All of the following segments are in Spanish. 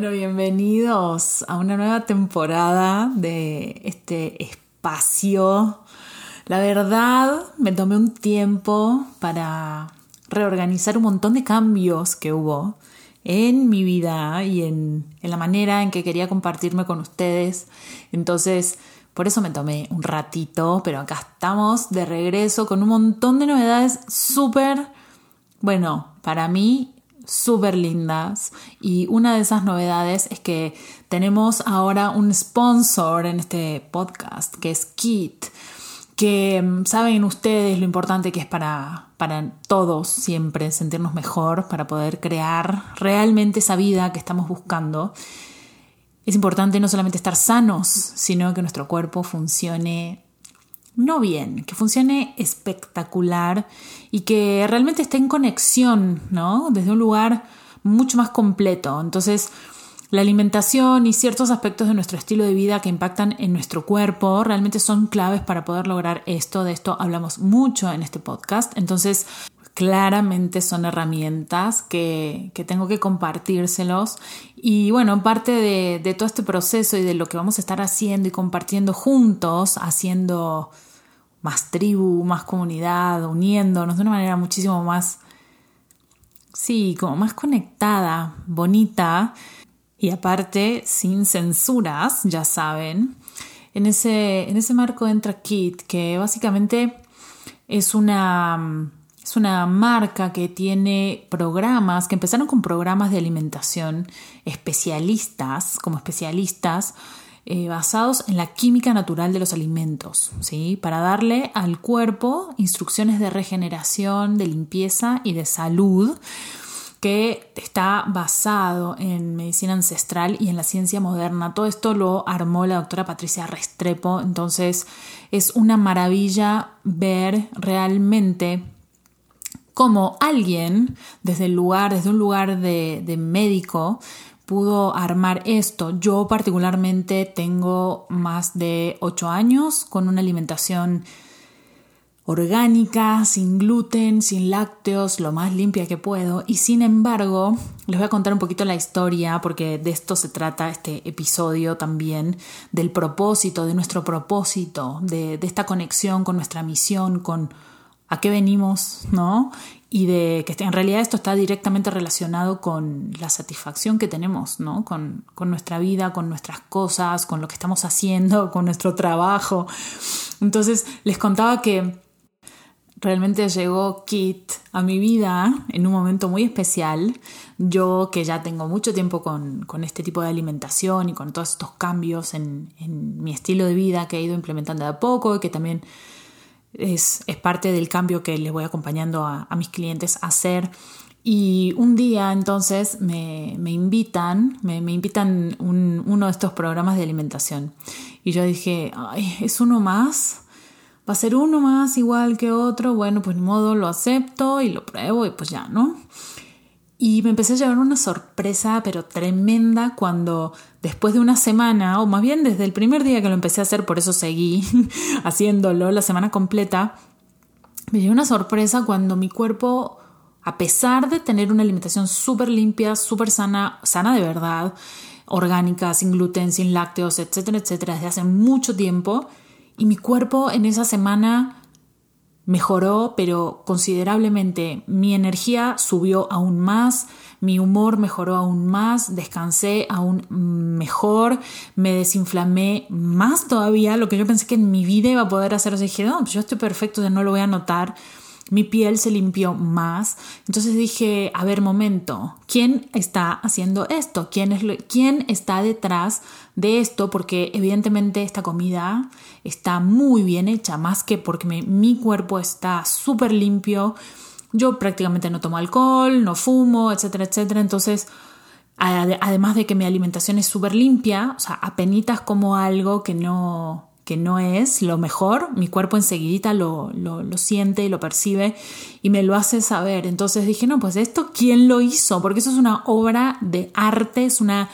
Bueno, bienvenidos a una nueva temporada de este espacio. La verdad, me tomé un tiempo para reorganizar un montón de cambios que hubo en mi vida y en, la manera en que quería compartirme con ustedes. Entonces, por eso me tomé un ratito, pero acá estamos de regreso con un montón de novedades súper, bueno, para mí súper lindas. Y una de esas novedades es que tenemos ahora un sponsor en este podcast, que es Kit, que mm, saben ustedes lo importante que es para, para todos siempre sentirnos mejor, para poder crear realmente esa vida que estamos buscando. Es importante no solamente estar sanos, sino que nuestro cuerpo funcione no bien, que funcione espectacular y que realmente esté en conexión, ¿no? Desde un lugar mucho más completo. Entonces, la alimentación y ciertos aspectos de nuestro estilo de vida que impactan en nuestro cuerpo realmente son claves para poder lograr esto. De esto hablamos mucho en este podcast. Entonces, claramente son herramientas que, tengo que compartírselos. Y bueno, parte de, de todo este proceso y de lo que vamos a estar haciendo y compartiendo juntos, haciendo más tribu, más comunidad, uniéndonos de una manera muchísimo más, sí, como más conectada, bonita y aparte sin censuras, ya saben. En ese, en ese marco entra Kit, que básicamente es una, es una marca que tiene programas, que empezaron con programas de alimentación especialistas, como especialistas, eh, basados en la química natural de los alimentos, ¿sí? para darle al cuerpo instrucciones de regeneración, de limpieza y de salud que está basado en medicina ancestral y en la ciencia moderna. Todo esto lo armó la doctora Patricia Restrepo, entonces es una maravilla ver realmente cómo alguien desde el lugar, desde un lugar de, de médico, pudo armar esto. Yo particularmente tengo más de 8 años con una alimentación orgánica, sin gluten, sin lácteos, lo más limpia que puedo. Y sin embargo, les voy a contar un poquito la historia, porque de esto se trata este episodio también, del propósito, de nuestro propósito, de, de esta conexión con nuestra misión, con a qué venimos, ¿no? y de que en realidad esto está directamente relacionado con la satisfacción que tenemos, ¿no? Con, nuestra vida, con nuestras cosas, con lo que estamos haciendo, con nuestro trabajo. Entonces les contaba que realmente llegó Kit a mi vida en un momento muy especial. Yo que ya tengo mucho tiempo con, este tipo de alimentación y con todos estos cambios en, en mi estilo de vida que he ido implementando de a poco y que también es, parte del cambio que les voy acompañando a, mis clientes a hacer. Y un día entonces me, invitan, me, invitan uno de estos programas de alimentación. Y yo dije, ay, es uno más, va a ser uno más igual que otro, bueno, pues ni modo, lo acepto y lo pruebo y pues ya, ¿no? Y me empecé a llevar una sorpresa, pero tremenda, cuando después de una semana, o más bien desde el primer día que lo empecé a hacer, por eso seguí haciéndolo la semana completa, me llevé una sorpresa cuando mi cuerpo, a pesar de tener una alimentación súper limpia, súper sana, sana de verdad, orgánica, sin gluten, sin lácteos, etcétera, etcétera, desde hace mucho tiempo, y mi cuerpo en esa semana mejoró, pero considerablemente. Mi energía subió aún más, mi humor mejoró aún más, descansé aún mejor, me desinflamé más todavía, lo que yo pensé que en mi vida iba a poder hacer. O sea, dije, no, pues yo estoy perfecto, ya no lo voy a notar mi piel se limpió más. Entonces dije, a ver, momento, ¿quién está haciendo esto? ¿Quién, es ¿Quién está detrás de esto? Porque evidentemente esta comida está muy bien hecha, más que porque mi cuerpo está súper limpio. Yo prácticamente no tomo alcohol, no fumo, etcétera, etcétera. Entonces, además de que mi alimentación es súper limpia, o sea, apenitas como algo que no, que no es lo mejor, mi cuerpo enseguidita lo, lo, siente y lo percibe y me lo hace saber. Entonces dije, no, pues esto, ¿quién lo hizo? Porque eso es una obra de arte, es una,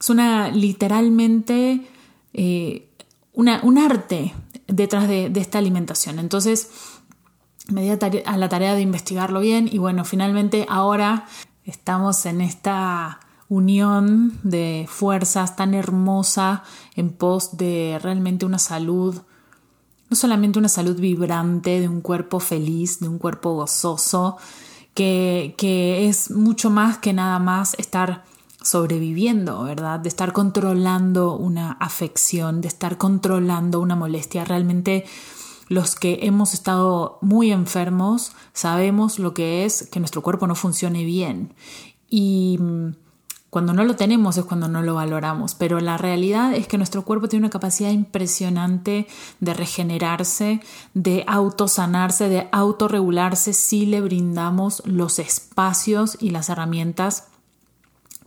es una literalmente eh, una, un arte detrás de, de esta alimentación. Entonces me di a la tarea de investigarlo bien y bueno, finalmente ahora estamos en esta unión de fuerzas tan hermosa en pos de realmente una salud, no solamente una salud vibrante, de un cuerpo feliz, de un cuerpo gozoso, que, que es mucho más que nada más estar sobreviviendo, ¿verdad? De estar controlando una afección, de estar controlando una molestia. Realmente los que hemos estado muy enfermos sabemos lo que es que nuestro cuerpo no funcione bien. Y mm, cuando no lo tenemos es cuando no lo valoramos, pero la realidad es que nuestro cuerpo tiene una capacidad impresionante de regenerarse, de autosanarse, de autorregularse si le brindamos los espacios y las herramientas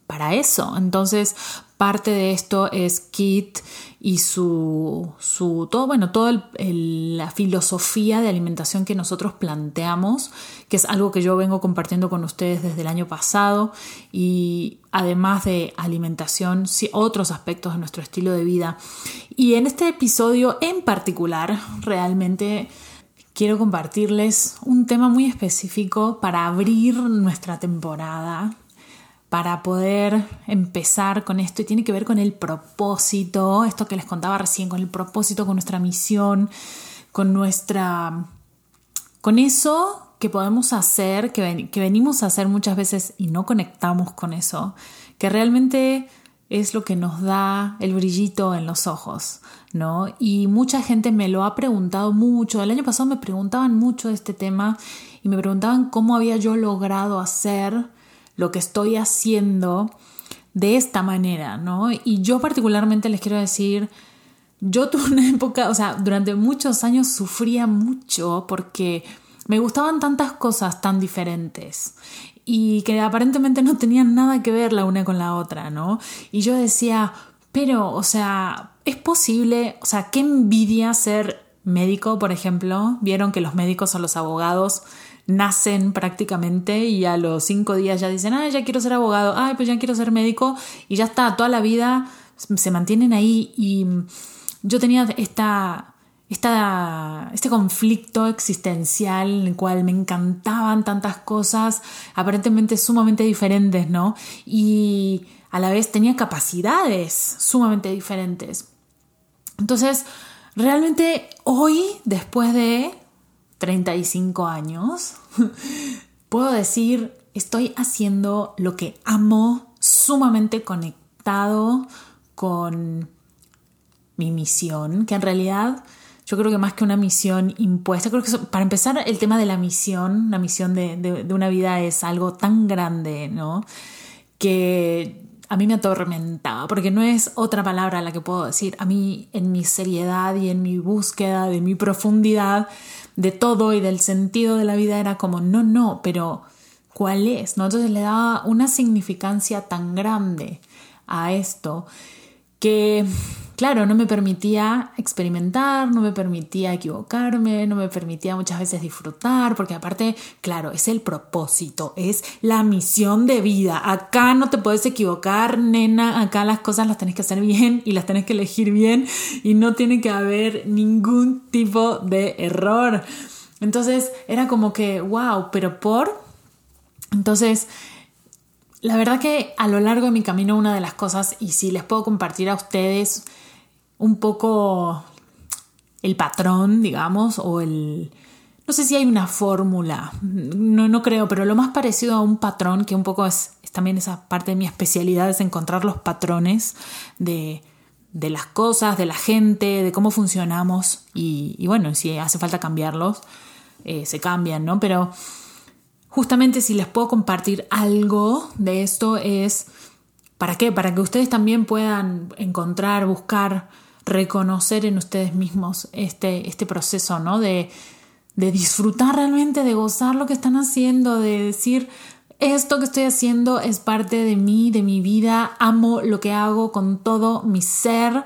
para eso. Entonces, parte de esto es Kit y su, su todo, bueno, toda la filosofía de alimentación que nosotros planteamos, que es algo que yo vengo compartiendo con ustedes desde el año pasado y además de alimentación, otros aspectos de nuestro estilo de vida. Y en este episodio en particular, realmente quiero compartirles un tema muy específico para abrir nuestra temporada para poder empezar con esto y tiene que ver con el propósito, esto que les contaba recién, con el propósito, con nuestra misión, con nuestra... con eso que podemos hacer, que, que venimos a hacer muchas veces y no conectamos con eso, que realmente es lo que nos da el brillito en los ojos, ¿no? Y mucha gente me lo ha preguntado mucho. El año pasado me preguntaban mucho de este tema y me preguntaban cómo había yo logrado hacer lo que estoy haciendo de esta manera, ¿no? Y yo particularmente les quiero decir, yo tuve una época, o sea, durante muchos años sufría mucho porque me gustaban tantas cosas tan diferentes y que aparentemente no tenían nada que ver la una con la otra, ¿no? Y yo decía, pero, o sea, es posible, o sea, qué envidia ser médico, por ejemplo. Vieron que los médicos son los abogados nacen prácticamente y a los cinco días ya dicen, ah, ya quiero ser abogado, ay, pues ya quiero ser médico y ya está, toda la vida se mantienen ahí y yo tenía esta, esta, este conflicto existencial en el cual me encantaban tantas cosas aparentemente sumamente diferentes, ¿no? Y a la vez tenía capacidades sumamente diferentes. Entonces, realmente hoy, después de 35 años, puedo decir, estoy haciendo lo que amo, sumamente conectado con mi misión, que en realidad yo creo que más que una misión impuesta, creo que para empezar el tema de la misión, la misión de, de, una vida es algo tan grande, ¿no? Que a mí me atormentaba, porque no es otra palabra la que puedo decir. A mí, en mi seriedad y en mi búsqueda de mi profundidad, de todo y del sentido de la vida era como, no, no, pero ¿cuál es? ¿No? Entonces le daba una significancia tan grande a esto que, claro, no me permitía experimentar, no me permitía equivocarme, no me permitía muchas veces disfrutar, porque aparte, claro, es el propósito, es la misión de vida. Acá no te puedes equivocar, nena, acá las cosas las tenés que hacer bien y las tenés que elegir bien y no tiene que haber ningún tipo de error. Entonces era como que, wow, pero por... Entonces, la verdad que a lo largo de mi camino una de las cosas, y si les puedo compartir a ustedes un poco el patrón, digamos, o el... No sé si hay una fórmula, no, no creo, pero lo más parecido a un patrón, que un poco es, también esa parte de mi especialidad, es encontrar los patrones de, de las cosas, de la gente, de cómo funcionamos y, y bueno, si hace falta cambiarlos, eh, se cambian, ¿no? Pero justamente si les puedo compartir algo de esto es, ¿para qué? Para que ustedes también puedan encontrar, buscar, reconocer en ustedes mismos este, este proceso, ¿no? De, de disfrutar realmente, de gozar lo que están haciendo, de decir, esto que estoy haciendo es parte de mí, de mi vida, amo lo que hago con todo mi ser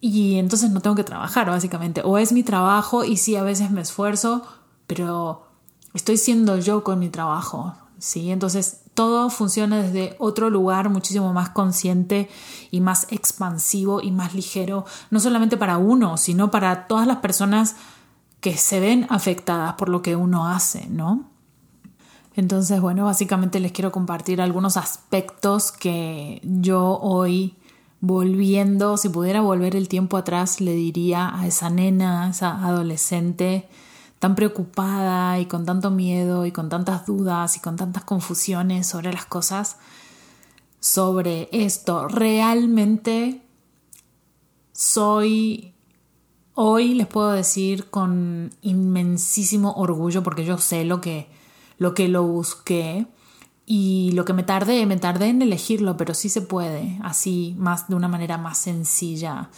y entonces no tengo que trabajar básicamente. O es mi trabajo y sí, a veces me esfuerzo, pero estoy siendo yo con mi trabajo, ¿sí? Entonces todo funciona desde otro lugar muchísimo más consciente y más expansivo y más ligero, no solamente para uno, sino para todas las personas que se ven afectadas por lo que uno hace, ¿no? Entonces, bueno, básicamente les quiero compartir algunos aspectos que yo hoy volviendo, si pudiera volver el tiempo atrás, le diría a esa nena, a esa adolescente tan preocupada y con tanto miedo y con tantas dudas y con tantas confusiones sobre las cosas, sobre esto. Realmente soy, hoy les puedo decir con inmensísimo orgullo, porque yo sé lo que lo, que lo busqué y lo que me tardé, me tardé en elegirlo, pero sí se puede, así, más de una manera más sencilla.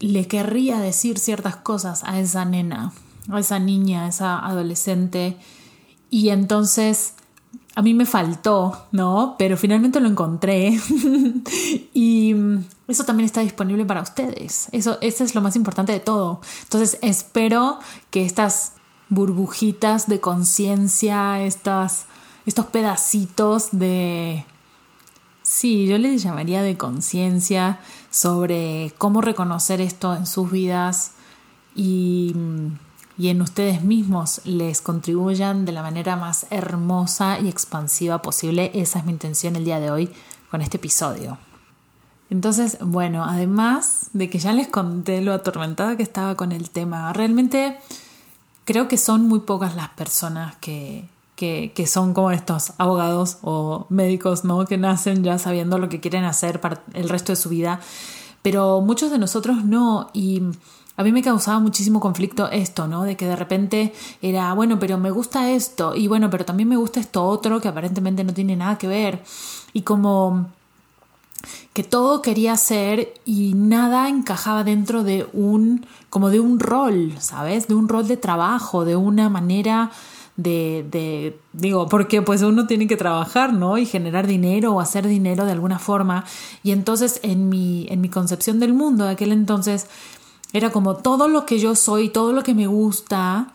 Le querría decir ciertas cosas a esa nena, a esa niña, a esa adolescente, y entonces a mí me faltó, ¿no? Pero finalmente lo encontré. y eso también está disponible para ustedes. Eso, eso es lo más importante de todo. Entonces espero que estas burbujitas de conciencia, estos pedacitos de... Sí, yo les llamaría de conciencia sobre cómo reconocer esto en sus vidas y, y en ustedes mismos les contribuyan de la manera más hermosa y expansiva posible. Esa es mi intención el día de hoy con este episodio. Entonces, bueno, además de que ya les conté lo atormentada que estaba con el tema, realmente creo que son muy pocas las personas que, que, son como estos abogados o médicos, ¿no? Que nacen ya sabiendo lo que quieren hacer para el resto de su vida. Pero muchos de nosotros no. Y a mí me causaba muchísimo conflicto esto, ¿no? De que de repente era, bueno, pero me gusta esto. Y bueno, pero también me gusta esto otro que aparentemente no tiene nada que ver. Y como que todo quería ser y nada encajaba dentro de un, como de un rol, ¿sabes? De un rol de trabajo, de una manera de, de, digo, porque pues uno tiene que trabajar, ¿no? Y generar dinero o hacer dinero de alguna forma. Y entonces en mi, en mi concepción del mundo de aquel entonces era como todo lo que yo soy, todo lo que me gusta,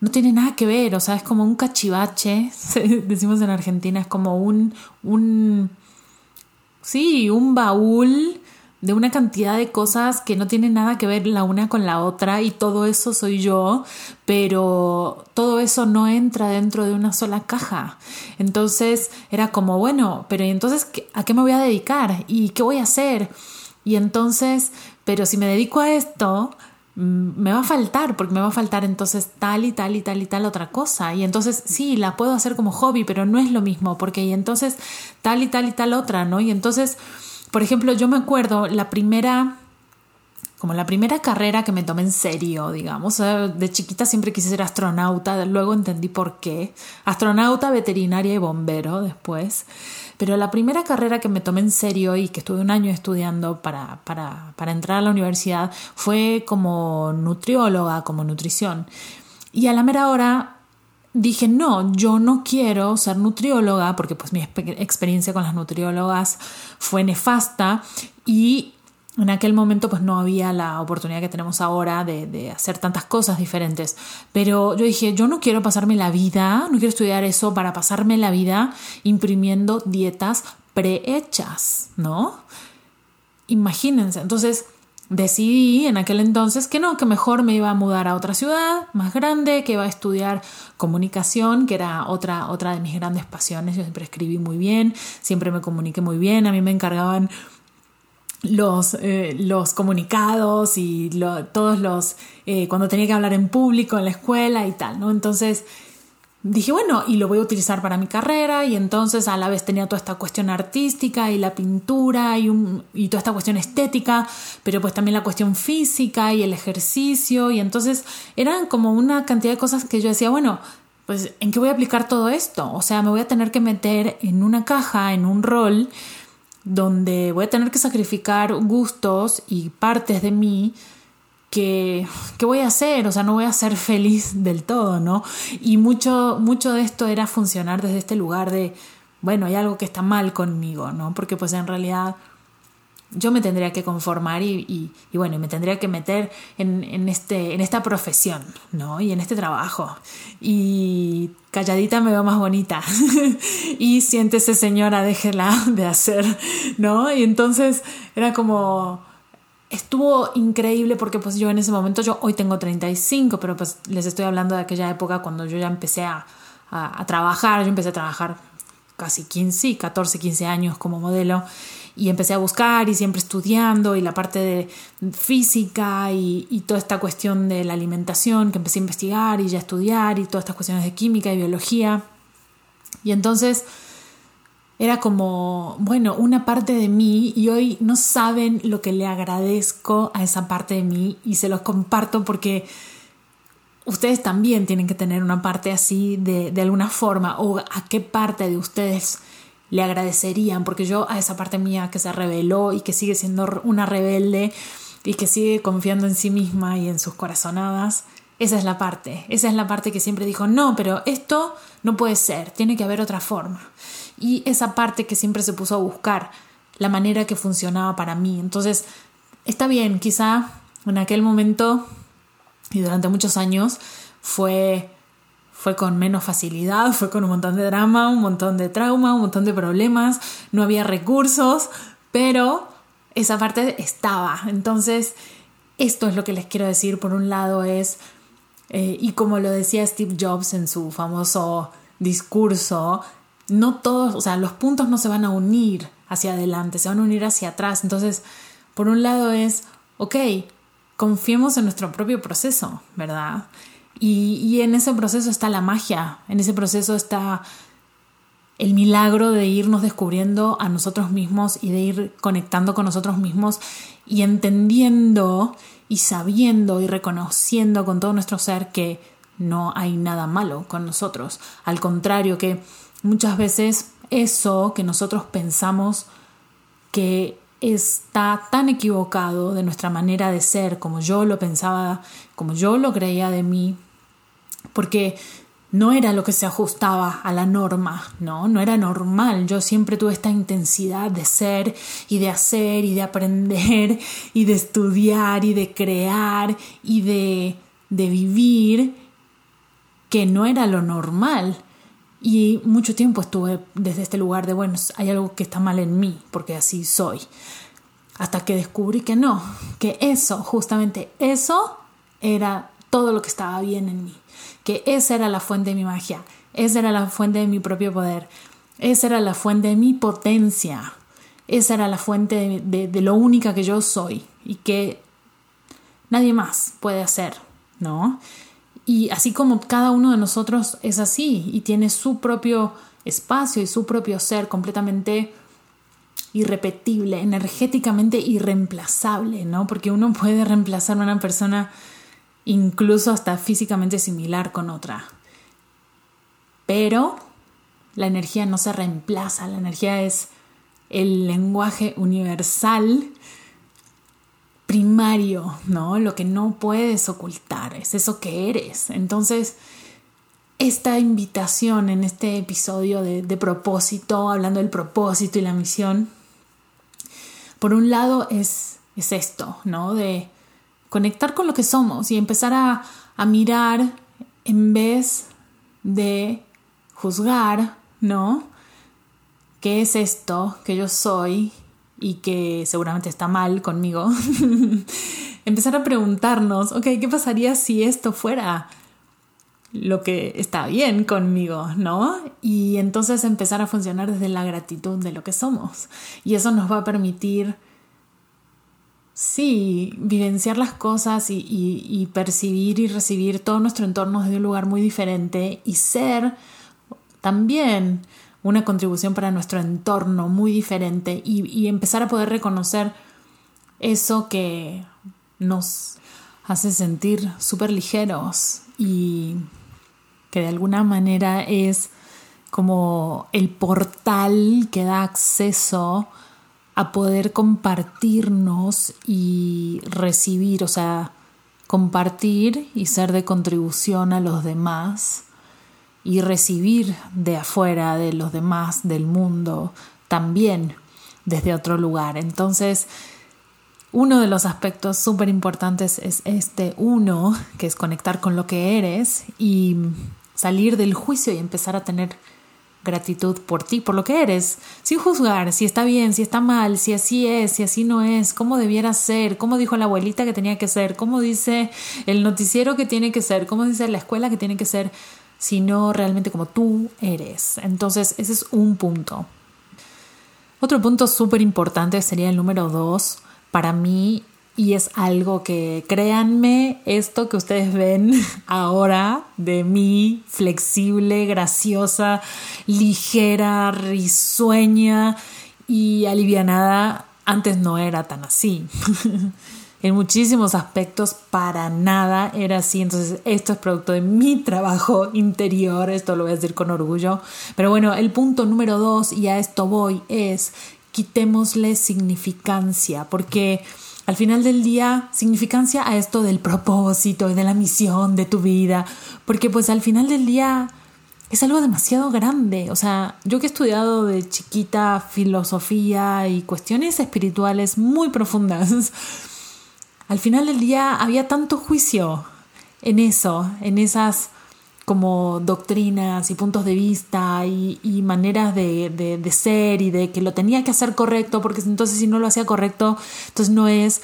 no tiene nada que ver, o sea, es como un cachivache, decimos en Argentina, es como un, un Sí, un baúl de una cantidad de cosas que no tienen nada que ver la una con la otra y todo eso soy yo, pero todo eso no entra dentro de una sola caja. Entonces era como, bueno, pero entonces ¿a qué me voy a dedicar? ¿Y qué voy a hacer? Y entonces, pero si me dedico a esto, Mm, me va a faltar, porque me va a faltar entonces tal y tal y tal y tal otra cosa. Y entonces sí, la puedo hacer como hobby, pero no es lo mismo, porque y entonces tal y tal y tal otra, ¿no? Y entonces, por ejemplo, yo me acuerdo la primera como la primera carrera que me tomé en serio, digamos. De chiquita siempre quise ser astronauta, luego entendí por qué. Astronauta, veterinaria y bombero después. Pero la primera carrera que me tomé en serio y que estuve un año estudiando para, para, para entrar a la universidad fue como nutrióloga, como nutrición. Y a la mera hora dije, no, yo no quiero ser nutrióloga porque pues mi experiencia con las nutriólogas fue nefasta y en aquel momento pues no había la oportunidad que tenemos ahora de, hacer tantas cosas diferentes. Pero yo dije, yo no quiero pasarme la vida, no quiero estudiar eso para pasarme la vida imprimiendo dietas prehechas, ¿no? Imagínense. Entonces decidí en aquel entonces que no, que mejor me iba a mudar a otra ciudad más grande, que iba a estudiar comunicación, que era otra, otra de mis grandes pasiones. Yo siempre escribí muy bien, siempre me comuniqué muy bien, a mí me encargaban los, eh, los comunicados y todos los, eh, cuando tenía que hablar en público en la escuela y tal, ¿no? Entonces dije, bueno, y lo voy a utilizar para mi carrera y entonces a la vez tenía toda esta cuestión artística y la pintura y, un, y toda esta cuestión estética, pero pues también la cuestión física y el ejercicio y entonces eran como una cantidad de cosas que yo decía, bueno, pues ¿en qué voy a aplicar todo esto? O sea, me voy a tener que meter en una caja, en un rol, donde voy a tener que sacrificar gustos y partes de mí que, ¿qué voy a hacer? O sea, no voy a ser feliz del todo, ¿no? Y mucho, mucho de esto era funcionar desde este lugar de, bueno, hay algo que está mal conmigo, ¿no? Porque pues en realidad yo me tendría que conformar y, y, bueno, me tendría que meter en, en, este, en esta profesión, ¿no? Y en este trabajo. Y calladita me veo más bonita. y siéntese señora, déjela de hacer, ¿no? Y entonces era como estuvo increíble porque pues yo en ese momento, yo hoy tengo 35, pero pues les estoy hablando de aquella época cuando yo ya empecé a, a, trabajar, yo empecé a trabajar casi 15, 14, 15 años como modelo y empecé a buscar y siempre estudiando y la parte de física y, toda esta cuestión de la alimentación que empecé a investigar y ya estudiar y todas estas cuestiones de química y biología. Y entonces era como, bueno, una parte de mí y hoy no saben lo que le agradezco a esa parte de mí y se los comparto porque ustedes también tienen que tener una parte así de, de alguna forma o a qué parte de ustedes le agradecerían, porque yo a esa parte mía que se reveló y que sigue siendo una rebelde y que sigue confiando en sí misma y en sus corazonadas, esa es la parte, esa es la parte que siempre dijo, no, pero esto no puede ser, tiene que haber otra forma y esa parte que siempre se puso a buscar la manera que funcionaba para mí. Entonces, está bien, quizá en aquel momento y durante muchos años fue fue con menos facilidad, fue con un montón de drama, un montón de trauma, un montón de problemas, no había recursos, pero esa parte estaba. Entonces, esto es lo que les quiero decir. Por un lado es, eh, y como lo decía Steve Jobs en su famoso discurso, no todos, o sea, los puntos no se van a unir hacia adelante, se van a unir hacia atrás. Entonces, por un lado es, ok, confiemos en nuestro propio proceso, ¿verdad? Y, y en ese proceso está la magia, en ese proceso está el milagro de irnos descubriendo a nosotros mismos y de ir conectando con nosotros mismos y entendiendo y sabiendo y reconociendo con todo nuestro ser que no hay nada malo con nosotros. Al contrario, que Muchas veces eso que nosotros pensamos que está tan equivocado de nuestra manera de ser, como yo lo pensaba, como yo lo creía de mí, porque no era lo que se ajustaba a la norma, ¿no? No era normal. Yo siempre tuve esta intensidad de ser y de hacer y de aprender y de estudiar y de crear y de, de vivir que no era lo normal. Y mucho tiempo estuve desde este lugar de, bueno, hay algo que está mal en mí, porque así soy. Hasta que descubrí que no, que eso, justamente eso, era todo lo que estaba bien en mí. Que esa era la fuente de mi magia, esa era la fuente de mi propio poder, esa era la fuente de mi potencia, esa era la fuente de, de, lo única que yo soy y que nadie más puede hacer, ¿no? Y así como cada uno de nosotros es así y tiene su propio espacio y su propio ser completamente irrepetible, energéticamente irreemplazable, ¿no? Porque uno puede reemplazar a una persona incluso hasta físicamente similar con otra. Pero la energía no se reemplaza, la energía es el lenguaje universal primario, ¿no? Lo que no puedes ocultar, es eso que eres. Entonces, esta invitación en este episodio de, propósito, hablando del propósito y la misión, por un lado es, es esto, ¿no? De conectar con lo que somos y empezar a, a mirar en vez de juzgar, ¿no? ¿Qué es esto que yo soy y que seguramente está mal conmigo, empezar a preguntarnos, ok, ¿qué pasaría si esto fuera lo que está bien conmigo, ¿no? Y entonces empezar a funcionar desde la gratitud de lo que somos. Y eso nos va a permitir, sí, vivenciar las cosas y, y percibir y recibir todo nuestro entorno desde un lugar muy diferente y ser también una contribución para nuestro entorno muy diferente y, empezar a poder reconocer eso que nos hace sentir súper ligeros y que de alguna manera es como el portal que da acceso a poder compartirnos y recibir, o sea, compartir y ser de contribución a los demás y recibir de afuera, de los demás, del mundo, también desde otro lugar. Entonces, uno de los aspectos súper importantes es este uno, que es conectar con lo que eres y salir del juicio y empezar a tener gratitud por ti, por lo que eres, sin juzgar si está bien, si está mal, si así es, si así no es, cómo debiera ser, cómo dijo la abuelita que tenía que ser, cómo dice el noticiero que tiene que ser, cómo dice la escuela que tiene que ser, sino realmente como tú eres. Entonces, ese es un punto. Otro punto súper importante sería el número dos. Para mí y es algo que, créanme, esto que ustedes ven ahora de mí, flexible, graciosa, ligera, risueña y alivianada, antes no era tan así. en muchísimos aspectos para nada era así. Entonces, esto es producto de mi trabajo interior, esto lo voy a decir con orgullo. Pero bueno, el punto número dos, y a esto voy, es quitémosle significancia, porque al final del día, significancia a esto del propósito y de la misión de tu vida, porque pues al final del día es algo demasiado grande. O sea, yo que he estudiado de chiquita filosofía y cuestiones espirituales muy profundas, al final del día había tanto juicio en eso, en esas como doctrinas y puntos de vista y, maneras de, ser y de que lo tenía que hacer correcto, porque entonces si no lo hacía correcto, entonces no es.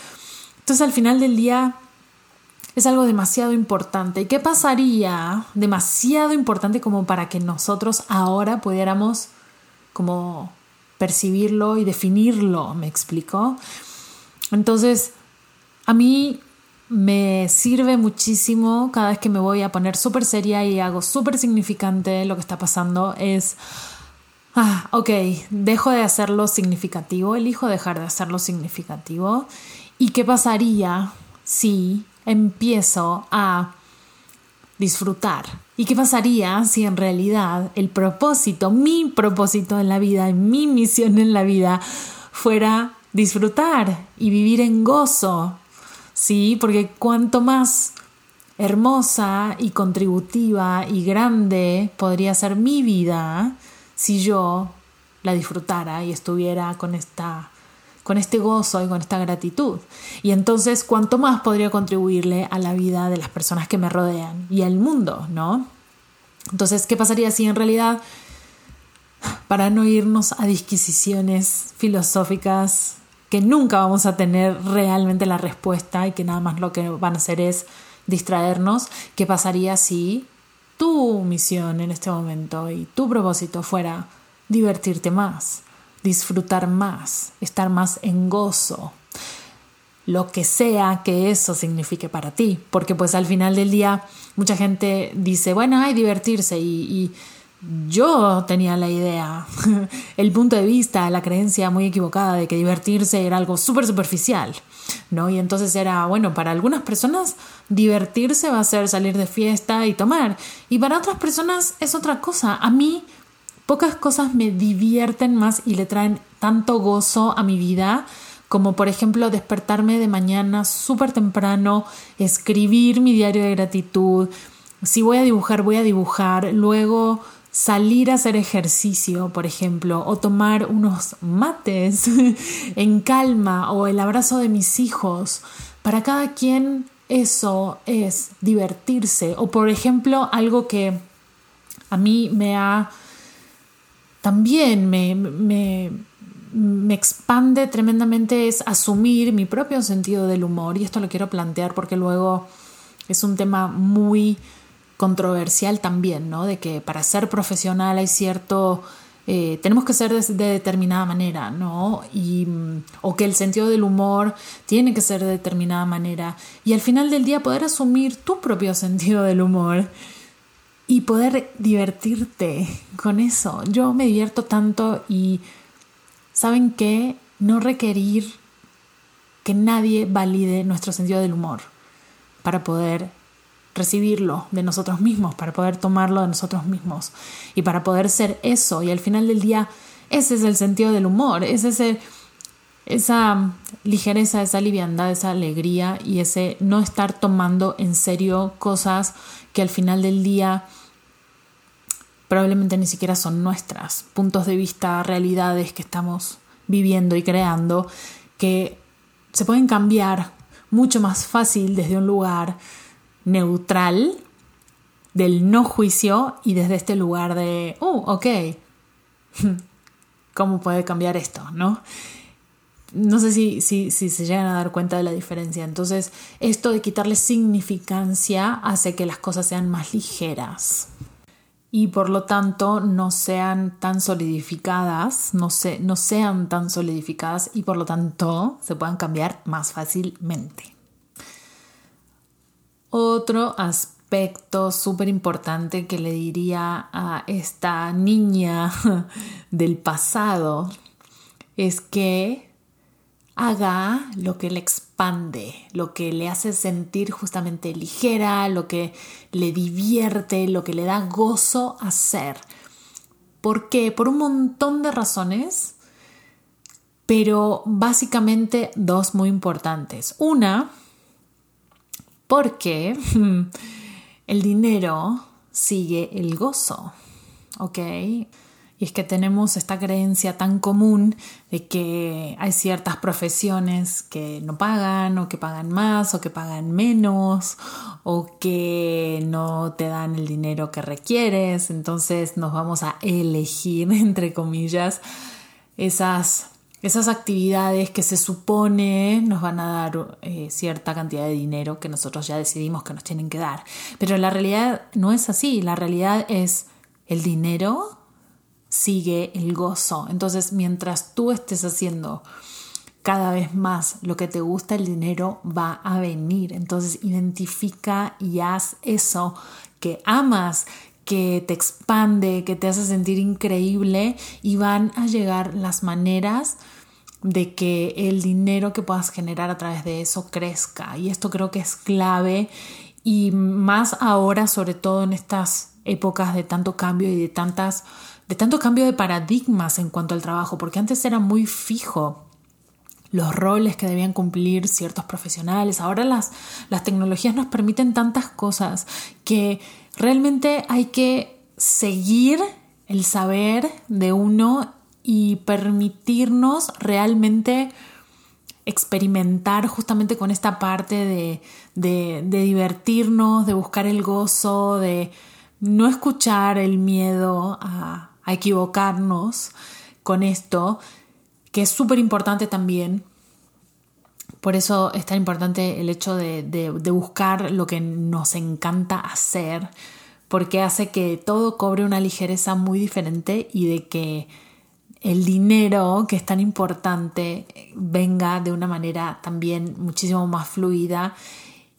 Entonces al final del día es algo demasiado importante. ¿Y qué pasaría? Demasiado importante como para que nosotros ahora pudiéramos como percibirlo y definirlo, ¿me explico? Entonces, a mí me sirve muchísimo cada vez que me voy a poner súper seria y hago súper significante lo que está pasando es, ah, ok, dejo de hacerlo significativo, elijo dejar de hacerlo significativo. ¿Y qué pasaría si empiezo a disfrutar? ¿Y qué pasaría si en realidad el propósito, mi propósito en la vida, mi misión en la vida fuera disfrutar y vivir en gozo ¿sí? Porque cuanto más hermosa y contributiva y grande podría ser mi vida si yo la disfrutara y estuviera con esta con este gozo y con esta gratitud. Y entonces, cuanto más podría contribuirle a la vida de las personas que me rodean y al mundo, ¿no? Entonces, ¿qué pasaría si en realidad, para no irnos a disquisiciones filosóficas que nunca vamos a tener realmente la respuesta y que nada más lo que van a hacer es distraernos, ¿qué pasaría si tu misión en este momento y tu propósito fuera divertirte más, disfrutar más, estar más en gozo? Lo que sea que eso signifique para ti, porque pues al final del día mucha gente dice, bueno, hay divertirse y, y yo tenía la idea, el punto de vista, la creencia muy equivocada de que divertirse era algo súper superficial, ¿no? Y entonces era, bueno, para algunas personas divertirse va a ser salir de fiesta y tomar, y para otras personas es otra cosa. A mí pocas cosas me divierten más y le traen tanto gozo a mi vida como por ejemplo despertarme de mañana súper temprano, escribir mi diario de gratitud, si voy a dibujar, voy a dibujar, luego salir a hacer ejercicio, por ejemplo, o tomar unos mates en calma, o el abrazo de mis hijos. Para cada quien eso es divertirse. O por ejemplo, algo que a mí me ha también me, me, me expande tremendamente es asumir mi propio sentido del humor. Y esto lo quiero plantear porque luego es un tema muy controversial también, ¿no? De que para ser profesional hay cierto... Eh, tenemos que ser de, determinada manera, ¿no? Y, mm, o que el sentido del humor tiene que ser de determinada manera. Y al final del día poder asumir tu propio sentido del humor y poder divertirte con eso. Yo me divierto tanto y, ¿saben qué? No requerir que nadie valide nuestro sentido del humor para poder recibirlo de nosotros mismos, para poder tomarlo de nosotros mismos y para poder ser eso. Y al final del día, ese es el sentido del humor, es ese, esa ligereza, esa liviandad, esa alegría y ese no estar tomando en serio cosas que al final del día probablemente ni siquiera son nuestras, puntos de vista, realidades que estamos viviendo y creando, que se pueden cambiar mucho más fácil desde un lugar neutral del no juicio y desde este lugar de, oh, ok, ¿cómo puede cambiar esto? ¿No? No sé si, si, si, se llegan a dar cuenta de la diferencia. Entonces, esto de quitarle significancia hace que las cosas sean más ligeras y por lo tanto no sean tan solidificadas, no, no sean tan solidificadas y por lo tanto se puedan cambiar más fácilmente. Otro aspecto súper importante que le diría a esta niña del pasado es que haga lo que le expande, lo que le hace sentir justamente ligera, lo que le divierte, lo que le da gozo hacer. ¿Por qué? Por un montón de razones, pero básicamente dos muy importantes. Una, porque el dinero sigue el gozo, ¿ok? Y es que tenemos esta creencia tan común de que hay ciertas profesiones que no pagan o que pagan más o que pagan menos o que no te dan el dinero que requieres. Entonces nos vamos a elegir, entre comillas, esas esas actividades que se supone nos van a dar eh, cierta cantidad de dinero que nosotros ya decidimos que nos tienen que dar. Pero la realidad no es así, la realidad es el dinero sigue el gozo. Entonces, mientras tú estés haciendo cada vez más lo que te gusta, el dinero va a venir. Entonces, identifica y haz eso que amas, que te expande, que te hace sentir increíble y van a llegar las maneras de que el dinero que puedas generar a través de eso crezca. Y esto creo que es clave y más ahora, sobre todo en estas épocas de tanto cambio y de tantas de tanto cambio de paradigmas en cuanto al trabajo, porque antes era muy fijo los roles que debían cumplir ciertos profesionales. Ahora las, las tecnologías nos permiten tantas cosas que realmente hay que seguir el saber de uno y permitirnos realmente experimentar justamente con esta parte de, de, divertirnos, de buscar el gozo, de no escuchar el miedo a, a equivocarnos con esto, que es súper importante también por eso es tan importante el hecho de, buscar lo que nos encanta hacer, porque hace que todo cobre una ligereza muy diferente y de que el dinero, que es tan importante, venga de una manera también muchísimo más fluida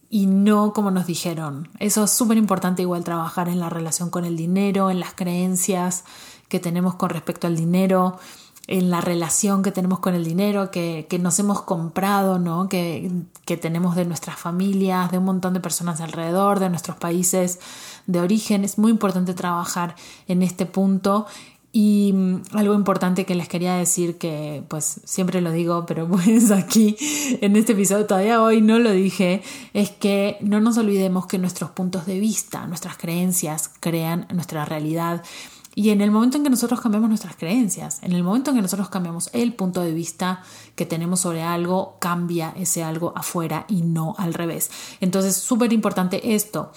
y no como nos dijeron. Eso es súper importante igual trabajar en la relación con el dinero, en las creencias que tenemos con respecto al dinero, en la relación que tenemos con el dinero, que, nos hemos comprado, ¿no? Que, que, tenemos de nuestras familias, de un montón de personas alrededor, de nuestros países de origen. Es muy importante trabajar en este punto. Y mm, algo importante que les quería decir, que pues siempre lo digo, pero pues aquí en este episodio todavía hoy no lo dije, es que no nos olvidemos que nuestros puntos de vista, nuestras creencias crean nuestra realidad y en el momento en que nosotros cambiamos nuestras creencias, en el momento en que nosotros cambiamos el punto de vista que tenemos sobre algo, cambia ese algo afuera y no al revés. Entonces, súper importante esto.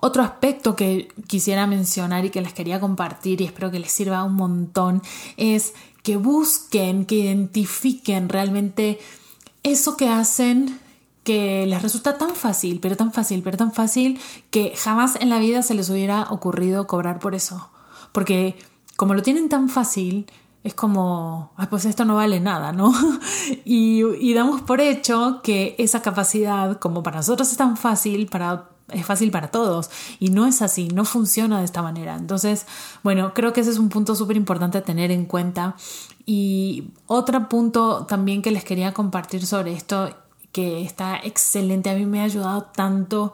Otro aspecto que quisiera mencionar y que les quería compartir y espero que les sirva un montón es que busquen, que identifiquen realmente eso que hacen que les resulta tan fácil, pero tan fácil, pero tan fácil que jamás en la vida se les hubiera ocurrido cobrar por eso. Porque como lo tienen tan fácil, es como, pues esto no vale nada, ¿no? y, y, damos por hecho que esa capacidad, como para nosotros es tan fácil, para, es fácil para todos. Y no es así, no funciona de esta manera. Entonces, bueno, creo que ese es un punto súper importante a tener en cuenta. Y otro punto también que les quería compartir sobre esto que está excelente. A mí me ha ayudado tanto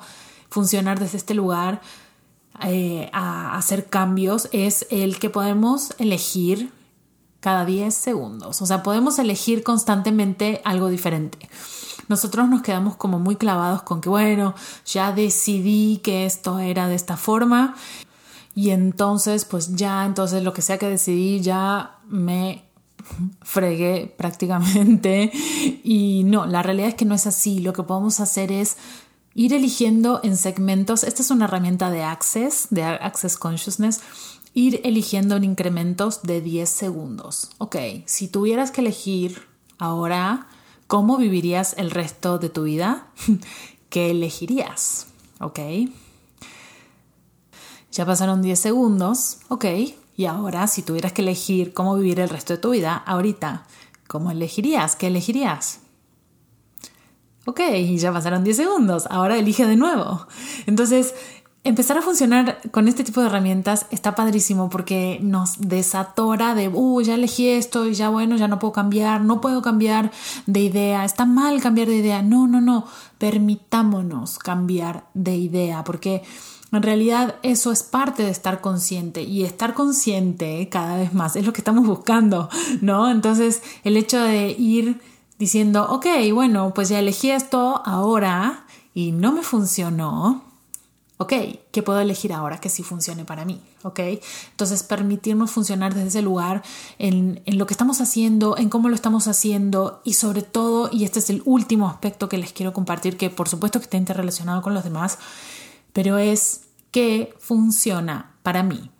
funcionar desde este lugar eh, a hacer cambios. Es el que podemos elegir cada 10 segundos. O sea, podemos elegir constantemente algo diferente. Nosotros nos quedamos como muy clavados con que, bueno, ya decidí que esto era de esta forma y entonces, pues ya, entonces lo que sea que decidí, ya me fregué prácticamente. Y no, la realidad es que no es así. Lo que podemos hacer es ir eligiendo en segmentos. Esta es una herramienta de Access, de Access Consciousness. ir eligiendo en incrementos de 10 segundos. Ok, si tuvieras que elegir ahora cómo vivirías el resto de tu vida, ¿qué elegirías? Ok. Ya pasaron 10 segundos, ok. Y ahora, si tuvieras que elegir cómo vivir el resto de tu vida, ahorita, ¿cómo elegirías? ¿Qué elegirías? Ok, ya pasaron 10 segundos, ahora elige de nuevo. Entonces, empezar a funcionar con este tipo de herramientas está padrísimo porque nos desatora de, uh, ya elegí esto y ya bueno, ya no puedo cambiar, no puedo cambiar de idea, está mal cambiar de idea. No, no, no, permitámonos cambiar de idea porque en realidad eso es parte de estar consciente y estar consciente cada vez más es lo que estamos buscando, ¿no? Entonces el hecho de ir diciendo, ok, bueno, pues ya elegí esto ahora y no me funcionó, ok, ¿qué puedo elegir ahora que sí funcione para mí? ¿Ok? Entonces permitirnos funcionar desde ese lugar en, en, lo que estamos haciendo, en cómo lo estamos haciendo y sobre todo, y este es el último aspecto que les quiero compartir, que por supuesto que está interrelacionado con los demás, pero es qué funciona para mí,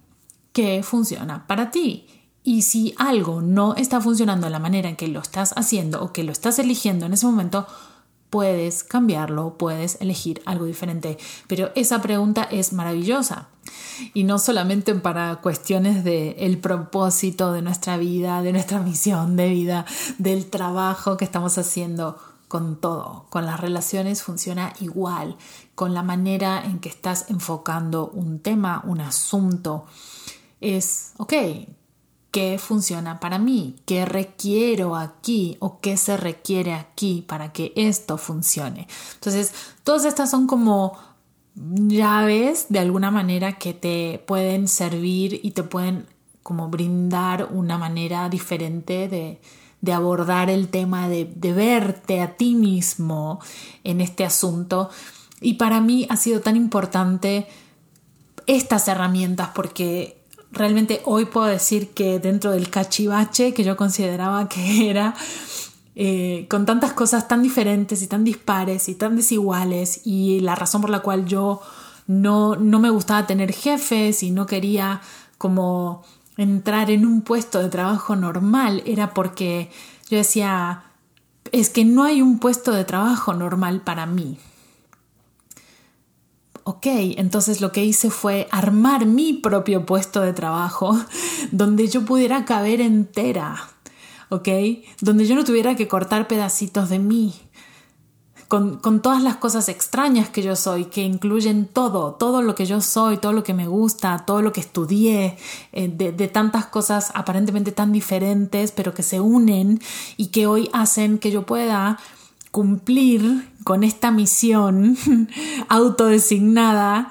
qué funciona para ti. Y si algo no está funcionando de la manera en que lo estás haciendo o que lo estás eligiendo en ese momento, puedes cambiarlo, puedes elegir algo diferente. Pero esa pregunta es maravillosa. Y no solamente para cuestiones del el propósito de nuestra vida, de nuestra misión de vida, del trabajo que estamos haciendo con todo, con las relaciones funciona igual, con la manera en que estás enfocando un tema, un asunto. Es, ok, ¿qué funciona para mí? ¿Qué requiero aquí o qué se requiere aquí para que esto funcione? Entonces, todas estas son como llaves de alguna manera que te pueden servir y te pueden como brindar una manera diferente de, de abordar el tema, de, de verte a ti mismo en este asunto. Y para mí ha sido tan importante estas herramientas porque realmente hoy puedo decir que dentro del cachivache que yo consideraba que era, eh, con tantas cosas tan diferentes y tan dispares y tan desiguales y la razón por la cual yo no, no me gustaba tener jefes y no quería como entrar en un puesto de trabajo normal era porque yo decía, es que no hay un puesto de trabajo normal para mí. Ok, entonces lo que hice fue armar mi propio puesto de trabajo donde yo pudiera caber entera, ¿ok? Donde yo no tuviera que cortar pedacitos de mí, con, todas las cosas extrañas que yo soy, que incluyen todo, todo lo que yo soy, todo lo que me gusta, todo lo que estudié, eh, de, de tantas cosas aparentemente tan diferentes, pero que se unen y que hoy hacen que yo pueda cumplir con esta misión autodesignada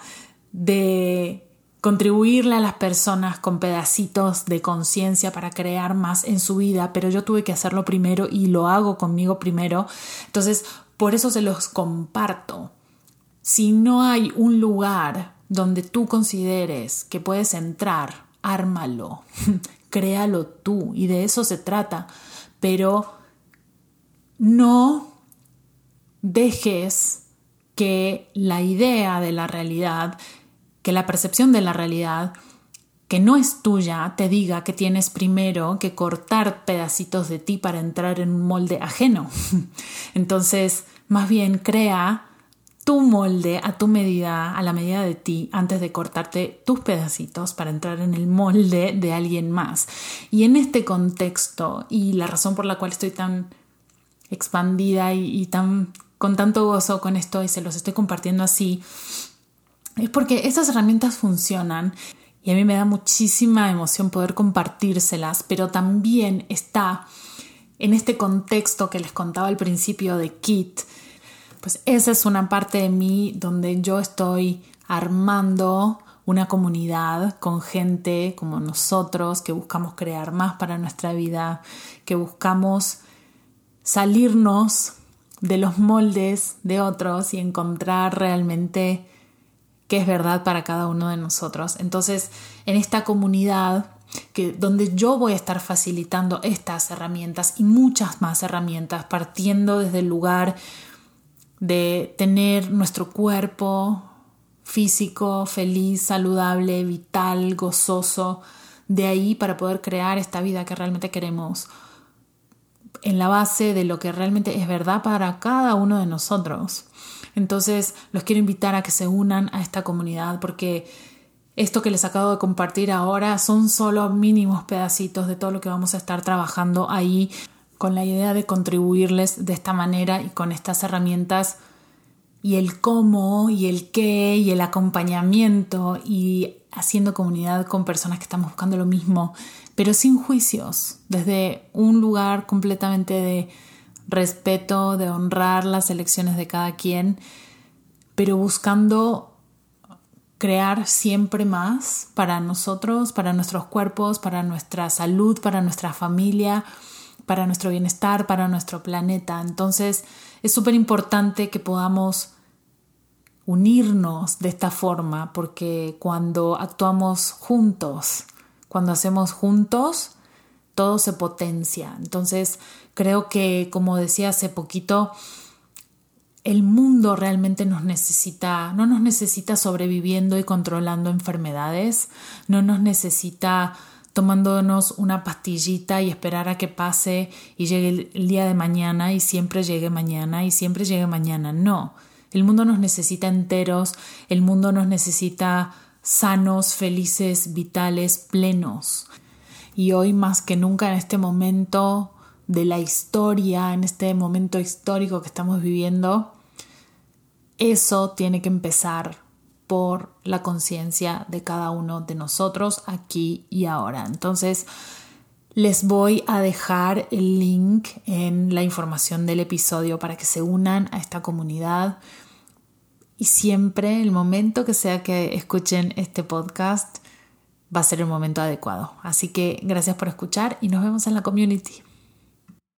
de contribuirle a las personas con pedacitos de conciencia para crear más en su vida, pero yo tuve que hacerlo primero y lo hago conmigo primero. Entonces, por eso se los comparto. Si no hay un lugar donde tú consideres que puedes entrar, ármalo, créalo tú y de eso se trata, pero no dejes que la idea de la realidad, que la percepción de la realidad que no es tuya te diga que tienes primero que cortar pedacitos de ti para entrar en un molde ajeno. Entonces, más bien crea tu molde a tu medida, a la medida de ti, antes de cortarte tus pedacitos para entrar en el molde de alguien más. Y en este contexto, y la razón por la cual estoy tan expandida y, tan con tanto gozo con esto y se los estoy compartiendo así, es porque estas herramientas funcionan y a mí me da muchísima emoción poder compartírselas, pero también está en este contexto que les contaba al principio de Kit, pues esa es una parte de mí donde yo estoy armando una comunidad con gente como nosotros que buscamos crear más para nuestra vida, que buscamos salirnos de los moldes de otros y encontrar realmente qué es verdad para cada uno de nosotros. Entonces, en esta comunidad que donde yo voy a estar facilitando estas herramientas y muchas más herramientas partiendo desde el lugar de tener nuestro cuerpo físico, feliz, saludable, vital, gozoso, de ahí para poder crear esta vida que realmente queremos en la base de lo que realmente es verdad para cada uno de nosotros. Entonces, los quiero invitar a que se unan a esta comunidad porque esto que les acabo de compartir ahora son solo mínimos pedacitos de todo lo que vamos a estar trabajando ahí con la idea de contribuirles de esta manera y con estas herramientas y el cómo y el qué y el acompañamiento y haciendo comunidad con personas que estamos buscando lo mismo, pero sin juicios, desde un lugar completamente de respeto, de honrar las elecciones de cada quien, pero buscando crear siempre más para nosotros, para nuestros cuerpos, para nuestra salud, para nuestra familia, para nuestro bienestar, para nuestro planeta. Entonces es súper importante que podamos unirnos de esta forma, porque cuando actuamos juntos, cuando hacemos juntos, todo se potencia. Entonces, creo que, como decía hace poquito, el mundo realmente nos necesita, no nos necesita sobreviviendo y controlando enfermedades, no nos necesita tomándonos una pastillita y esperar a que pase y llegue el día de mañana y siempre llegue mañana y siempre llegue mañana. No, el mundo nos necesita enteros, el mundo nos necesita sanos, felices, vitales, plenos. Y hoy más que nunca en este momento de la historia, en este momento histórico que estamos viviendo, eso tiene que empezar por la conciencia de cada uno de nosotros aquí y ahora. Entonces, les voy a dejar el link en la información del episodio para que se unan a esta comunidad y siempre el momento que sea que escuchen este podcast va a ser el momento adecuado. Así que gracias por escuchar y nos vemos en la community.